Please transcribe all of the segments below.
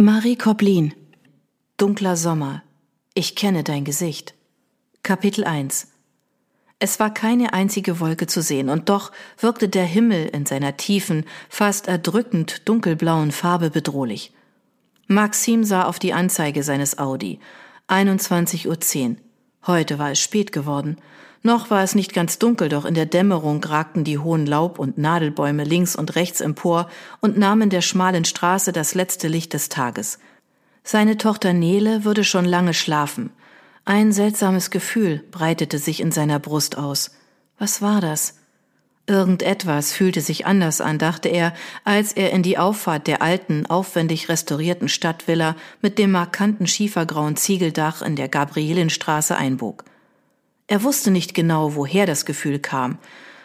Marie Koblin Dunkler Sommer Ich kenne dein Gesicht Kapitel 1 Es war keine einzige Wolke zu sehen, und doch wirkte der Himmel in seiner tiefen, fast erdrückend dunkelblauen Farbe bedrohlich. Maxim sah auf die Anzeige seines Audi. 21.10 Uhr. Heute war es spät geworden. Noch war es nicht ganz dunkel, doch in der Dämmerung ragten die hohen Laub- und Nadelbäume links und rechts empor und nahmen der schmalen Straße das letzte Licht des Tages. Seine Tochter Nele würde schon lange schlafen. Ein seltsames Gefühl breitete sich in seiner Brust aus. Was war das? Irgendetwas fühlte sich anders an, dachte er, als er in die Auffahrt der alten, aufwendig restaurierten Stadtvilla mit dem markanten schiefergrauen Ziegeldach in der Gabrielenstraße einbog. Er wusste nicht genau, woher das Gefühl kam.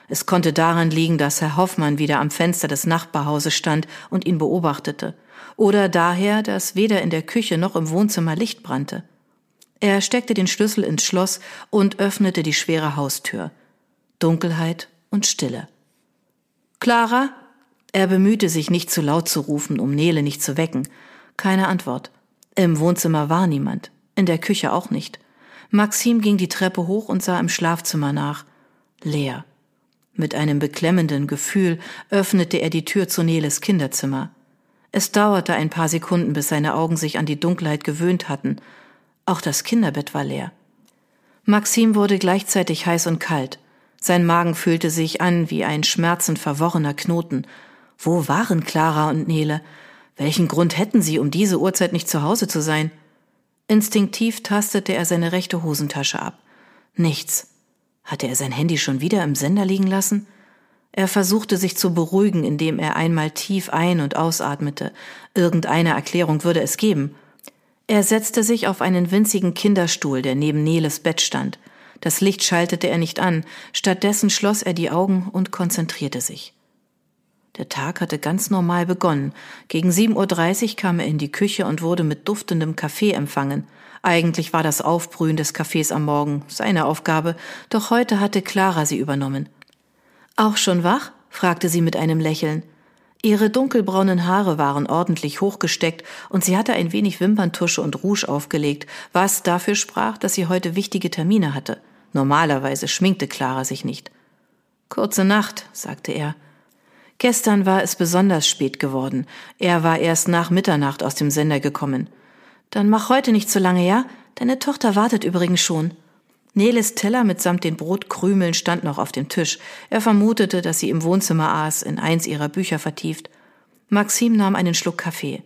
Es konnte daran liegen, dass Herr Hoffmann wieder am Fenster des Nachbarhauses stand und ihn beobachtete, oder daher, dass weder in der Küche noch im Wohnzimmer Licht brannte. Er steckte den Schlüssel ins Schloss und öffnete die schwere Haustür. Dunkelheit und Stille. Clara? Er bemühte sich, nicht zu laut zu rufen, um Nele nicht zu wecken. Keine Antwort. Im Wohnzimmer war niemand, in der Küche auch nicht. Maxim ging die Treppe hoch und sah im Schlafzimmer nach. Leer. Mit einem beklemmenden Gefühl öffnete er die Tür zu Neles Kinderzimmer. Es dauerte ein paar Sekunden, bis seine Augen sich an die Dunkelheit gewöhnt hatten. Auch das Kinderbett war leer. Maxim wurde gleichzeitig heiß und kalt. Sein Magen fühlte sich an wie ein schmerzend verworrener Knoten. Wo waren Clara und Nele? Welchen Grund hätten sie, um diese Uhrzeit nicht zu Hause zu sein? Instinktiv tastete er seine rechte Hosentasche ab. Nichts. Hatte er sein Handy schon wieder im Sender liegen lassen? Er versuchte sich zu beruhigen, indem er einmal tief ein- und ausatmete. Irgendeine Erklärung würde es geben. Er setzte sich auf einen winzigen Kinderstuhl, der neben Neles Bett stand. Das Licht schaltete er nicht an, stattdessen schloss er die Augen und konzentrierte sich. Der Tag hatte ganz normal begonnen. Gegen 7.30 Uhr kam er in die Küche und wurde mit duftendem Kaffee empfangen. Eigentlich war das Aufbrühen des Kaffees am Morgen seine Aufgabe, doch heute hatte Clara sie übernommen. Auch schon wach? fragte sie mit einem Lächeln. Ihre dunkelbraunen Haare waren ordentlich hochgesteckt und sie hatte ein wenig Wimperntusche und Rouge aufgelegt, was dafür sprach, dass sie heute wichtige Termine hatte. Normalerweise schminkte Clara sich nicht. Kurze Nacht, sagte er. Gestern war es besonders spät geworden. Er war erst nach Mitternacht aus dem Sender gekommen. Dann mach heute nicht so lange, ja? Deine Tochter wartet übrigens schon. Neles Teller mitsamt den Brotkrümeln stand noch auf dem Tisch. Er vermutete, dass sie im Wohnzimmer aß, in eins ihrer Bücher vertieft. Maxim nahm einen Schluck Kaffee.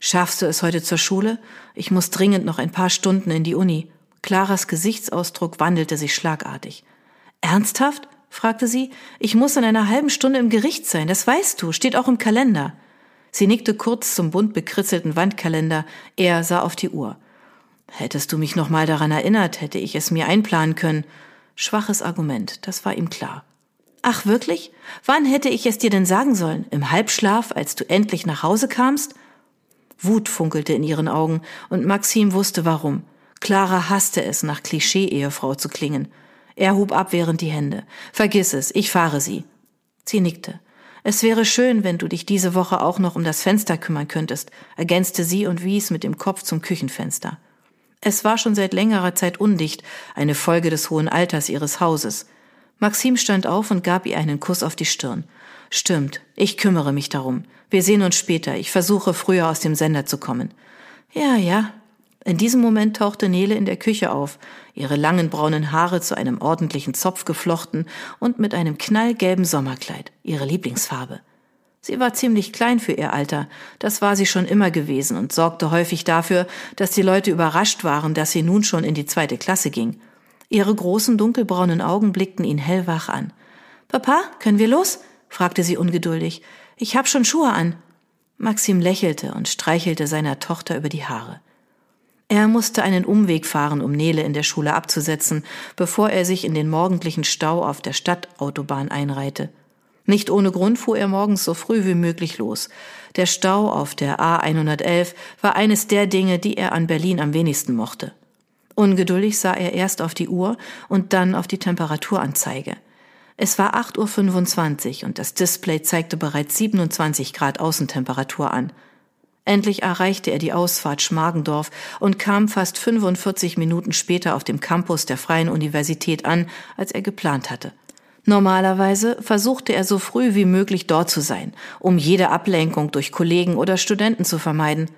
Schaffst du es heute zur Schule? Ich muss dringend noch ein paar Stunden in die Uni. Claras Gesichtsausdruck wandelte sich schlagartig. Ernsthaft? fragte sie. Ich muss in einer halben Stunde im Gericht sein, das weißt du, steht auch im Kalender. Sie nickte kurz zum bunt bekritzelten Wandkalender, er sah auf die Uhr. Hättest du mich noch mal daran erinnert, hätte ich es mir einplanen können. Schwaches Argument, das war ihm klar. Ach wirklich? Wann hätte ich es dir denn sagen sollen? Im Halbschlaf, als du endlich nach Hause kamst? Wut funkelte in ihren Augen, und Maxim wusste warum. Clara hasste es, nach Klischee-Ehefrau zu klingen. Er hob abwehrend die Hände. Vergiss es, ich fahre sie. Sie nickte. Es wäre schön, wenn du dich diese Woche auch noch um das Fenster kümmern könntest, ergänzte sie und wies mit dem Kopf zum Küchenfenster. Es war schon seit längerer Zeit undicht, eine Folge des hohen Alters ihres Hauses. Maxim stand auf und gab ihr einen Kuss auf die Stirn. Stimmt, ich kümmere mich darum. Wir sehen uns später. Ich versuche früher aus dem Sender zu kommen. Ja, ja, in diesem Moment tauchte Nele in der Küche auf, ihre langen braunen Haare zu einem ordentlichen Zopf geflochten und mit einem knallgelben Sommerkleid, ihre Lieblingsfarbe. Sie war ziemlich klein für ihr Alter, das war sie schon immer gewesen und sorgte häufig dafür, dass die Leute überrascht waren, dass sie nun schon in die zweite Klasse ging. Ihre großen dunkelbraunen Augen blickten ihn hellwach an. Papa, können wir los? fragte sie ungeduldig. Ich hab schon Schuhe an. Maxim lächelte und streichelte seiner Tochter über die Haare. Er musste einen Umweg fahren, um Nele in der Schule abzusetzen, bevor er sich in den morgendlichen Stau auf der Stadtautobahn einreihte. Nicht ohne Grund fuhr er morgens so früh wie möglich los. Der Stau auf der A111 war eines der Dinge, die er an Berlin am wenigsten mochte. Ungeduldig sah er erst auf die Uhr und dann auf die Temperaturanzeige. Es war 8.25 Uhr und das Display zeigte bereits 27 Grad Außentemperatur an. Endlich erreichte er die Ausfahrt Schmargendorf und kam fast 45 Minuten später auf dem Campus der Freien Universität an, als er geplant hatte. Normalerweise versuchte er so früh wie möglich dort zu sein, um jede Ablenkung durch Kollegen oder Studenten zu vermeiden.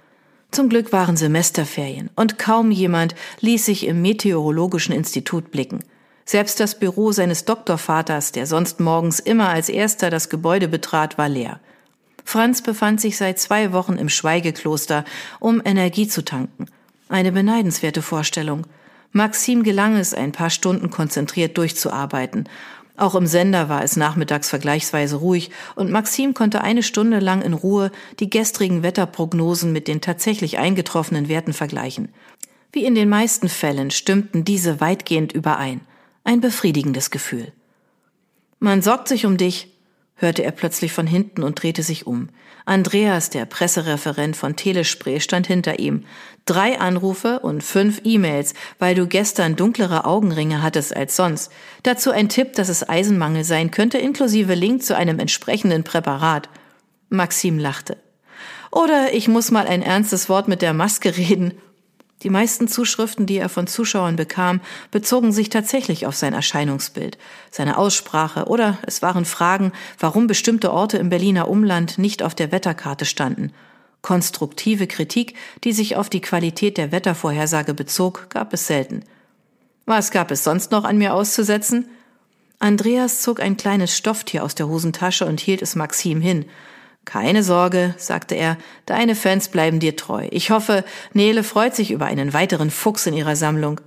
Zum Glück waren Semesterferien und kaum jemand ließ sich im Meteorologischen Institut blicken. Selbst das Büro seines Doktorvaters, der sonst morgens immer als erster das Gebäude betrat, war leer. Franz befand sich seit zwei Wochen im Schweigekloster, um Energie zu tanken. Eine beneidenswerte Vorstellung. Maxim gelang es, ein paar Stunden konzentriert durchzuarbeiten. Auch im Sender war es nachmittags vergleichsweise ruhig und Maxim konnte eine Stunde lang in Ruhe die gestrigen Wetterprognosen mit den tatsächlich eingetroffenen Werten vergleichen. Wie in den meisten Fällen stimmten diese weitgehend überein. Ein befriedigendes Gefühl. Man sorgt sich um dich, hörte er plötzlich von hinten und drehte sich um. Andreas, der Pressereferent von Telespray, stand hinter ihm. Drei Anrufe und fünf E-Mails, weil du gestern dunklere Augenringe hattest als sonst. Dazu ein Tipp, dass es Eisenmangel sein könnte, inklusive Link zu einem entsprechenden Präparat. Maxim lachte. Oder ich muss mal ein ernstes Wort mit der Maske reden. Die meisten Zuschriften, die er von Zuschauern bekam, bezogen sich tatsächlich auf sein Erscheinungsbild, seine Aussprache oder es waren Fragen, warum bestimmte Orte im Berliner Umland nicht auf der Wetterkarte standen. Konstruktive Kritik, die sich auf die Qualität der Wettervorhersage bezog, gab es selten. Was gab es sonst noch an mir auszusetzen? Andreas zog ein kleines Stofftier aus der Hosentasche und hielt es Maxim hin. Keine Sorge, sagte er, deine Fans bleiben dir treu. Ich hoffe, Nele freut sich über einen weiteren Fuchs in ihrer Sammlung.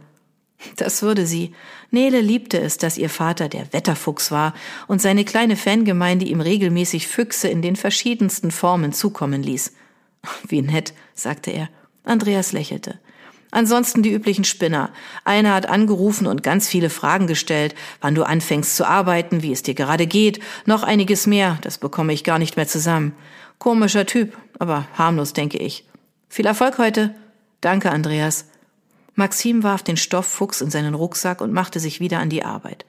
Das würde sie. Nele liebte es, dass ihr Vater der Wetterfuchs war und seine kleine Fangemeinde ihm regelmäßig Füchse in den verschiedensten Formen zukommen ließ. Wie nett, sagte er. Andreas lächelte. Ansonsten die üblichen Spinner. Einer hat angerufen und ganz viele Fragen gestellt, wann du anfängst zu arbeiten, wie es dir gerade geht, noch einiges mehr, das bekomme ich gar nicht mehr zusammen. Komischer Typ, aber harmlos, denke ich. Viel Erfolg heute. Danke, Andreas. Maxim warf den Stofffuchs in seinen Rucksack und machte sich wieder an die Arbeit.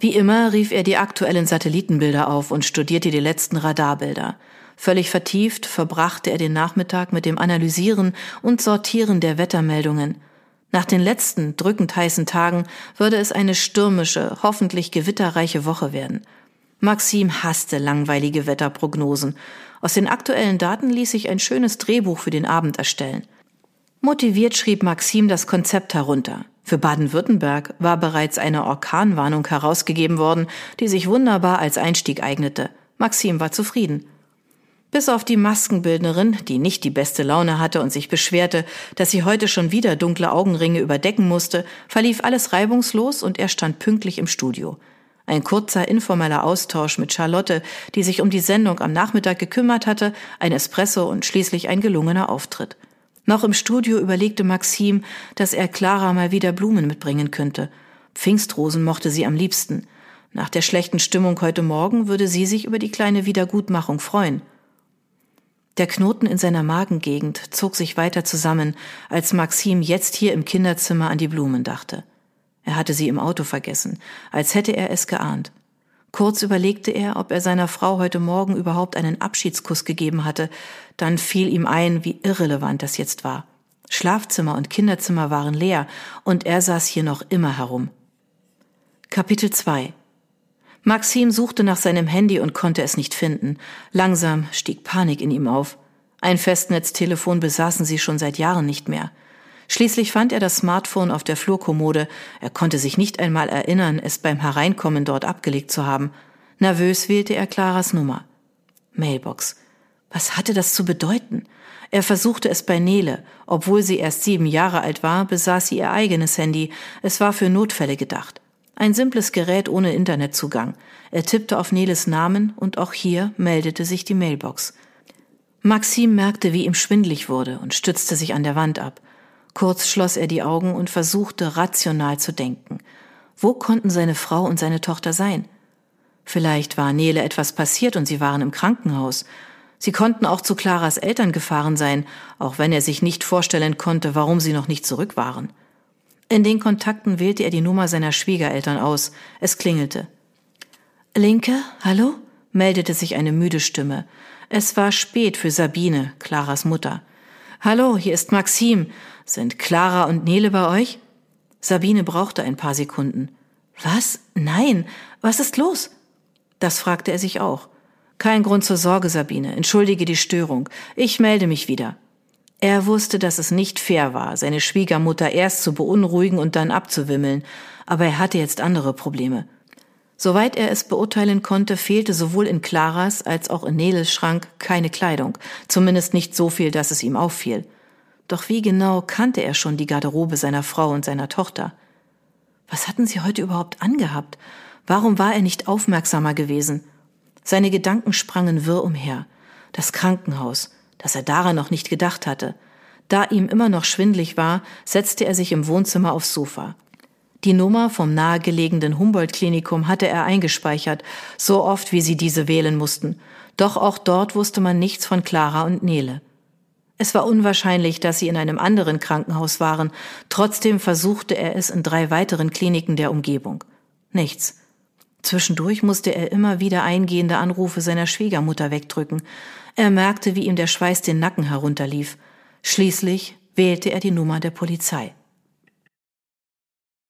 Wie immer rief er die aktuellen Satellitenbilder auf und studierte die letzten Radarbilder. Völlig vertieft verbrachte er den Nachmittag mit dem Analysieren und Sortieren der Wettermeldungen. Nach den letzten drückend heißen Tagen würde es eine stürmische, hoffentlich gewitterreiche Woche werden. Maxim hasste langweilige Wetterprognosen. Aus den aktuellen Daten ließ sich ein schönes Drehbuch für den Abend erstellen. Motiviert schrieb Maxim das Konzept herunter. Für Baden-Württemberg war bereits eine Orkanwarnung herausgegeben worden, die sich wunderbar als Einstieg eignete. Maxim war zufrieden. Bis auf die Maskenbildnerin, die nicht die beste Laune hatte und sich beschwerte, dass sie heute schon wieder dunkle Augenringe überdecken musste, verlief alles reibungslos und er stand pünktlich im Studio. Ein kurzer informeller Austausch mit Charlotte, die sich um die Sendung am Nachmittag gekümmert hatte, ein Espresso und schließlich ein gelungener Auftritt. Noch im Studio überlegte Maxim, dass er Clara mal wieder Blumen mitbringen könnte. Pfingstrosen mochte sie am liebsten. Nach der schlechten Stimmung heute Morgen würde sie sich über die kleine Wiedergutmachung freuen. Der Knoten in seiner Magengegend zog sich weiter zusammen, als Maxim jetzt hier im Kinderzimmer an die Blumen dachte. Er hatte sie im Auto vergessen, als hätte er es geahnt. Kurz überlegte er, ob er seiner Frau heute Morgen überhaupt einen Abschiedskuss gegeben hatte, dann fiel ihm ein, wie irrelevant das jetzt war. Schlafzimmer und Kinderzimmer waren leer, und er saß hier noch immer herum. Kapitel 2 Maxim suchte nach seinem Handy und konnte es nicht finden. Langsam stieg Panik in ihm auf. Ein Festnetztelefon besaßen sie schon seit Jahren nicht mehr. Schließlich fand er das Smartphone auf der Flurkommode. Er konnte sich nicht einmal erinnern, es beim Hereinkommen dort abgelegt zu haben. Nervös wählte er Claras Nummer. Mailbox. Was hatte das zu bedeuten? Er versuchte es bei Nele. Obwohl sie erst sieben Jahre alt war, besaß sie ihr eigenes Handy. Es war für Notfälle gedacht. Ein simples Gerät ohne Internetzugang. Er tippte auf Neles Namen und auch hier meldete sich die Mailbox. Maxim merkte, wie ihm schwindlig wurde und stützte sich an der Wand ab. Kurz schloss er die Augen und versuchte rational zu denken. Wo konnten seine Frau und seine Tochter sein? Vielleicht war Nele etwas passiert und sie waren im Krankenhaus. Sie konnten auch zu Claras Eltern gefahren sein, auch wenn er sich nicht vorstellen konnte, warum sie noch nicht zurück waren. In den Kontakten wählte er die Nummer seiner Schwiegereltern aus. Es klingelte. Linke, hallo? meldete sich eine müde Stimme. Es war spät für Sabine, Claras Mutter. Hallo, hier ist Maxim. Sind Clara und Nele bei euch? Sabine brauchte ein paar Sekunden. Was? Nein. Was ist los? Das fragte er sich auch. Kein Grund zur Sorge, Sabine. Entschuldige die Störung. Ich melde mich wieder. Er wusste, dass es nicht fair war, seine Schwiegermutter erst zu beunruhigen und dann abzuwimmeln, aber er hatte jetzt andere Probleme. Soweit er es beurteilen konnte, fehlte sowohl in Claras als auch in Neles Schrank keine Kleidung, zumindest nicht so viel, dass es ihm auffiel. Doch wie genau kannte er schon die Garderobe seiner Frau und seiner Tochter? Was hatten sie heute überhaupt angehabt? Warum war er nicht aufmerksamer gewesen? Seine Gedanken sprangen wirr umher. Das Krankenhaus, dass er daran noch nicht gedacht hatte. Da ihm immer noch schwindlig war, setzte er sich im Wohnzimmer aufs Sofa. Die Nummer vom nahegelegenen Humboldt-Klinikum hatte er eingespeichert, so oft wie sie diese wählen mussten. Doch auch dort wusste man nichts von Clara und Nele. Es war unwahrscheinlich, dass sie in einem anderen Krankenhaus waren, trotzdem versuchte er es in drei weiteren Kliniken der Umgebung. Nichts. Zwischendurch musste er immer wieder eingehende Anrufe seiner Schwiegermutter wegdrücken. Er merkte, wie ihm der Schweiß den Nacken herunterlief. Schließlich wählte er die Nummer der Polizei.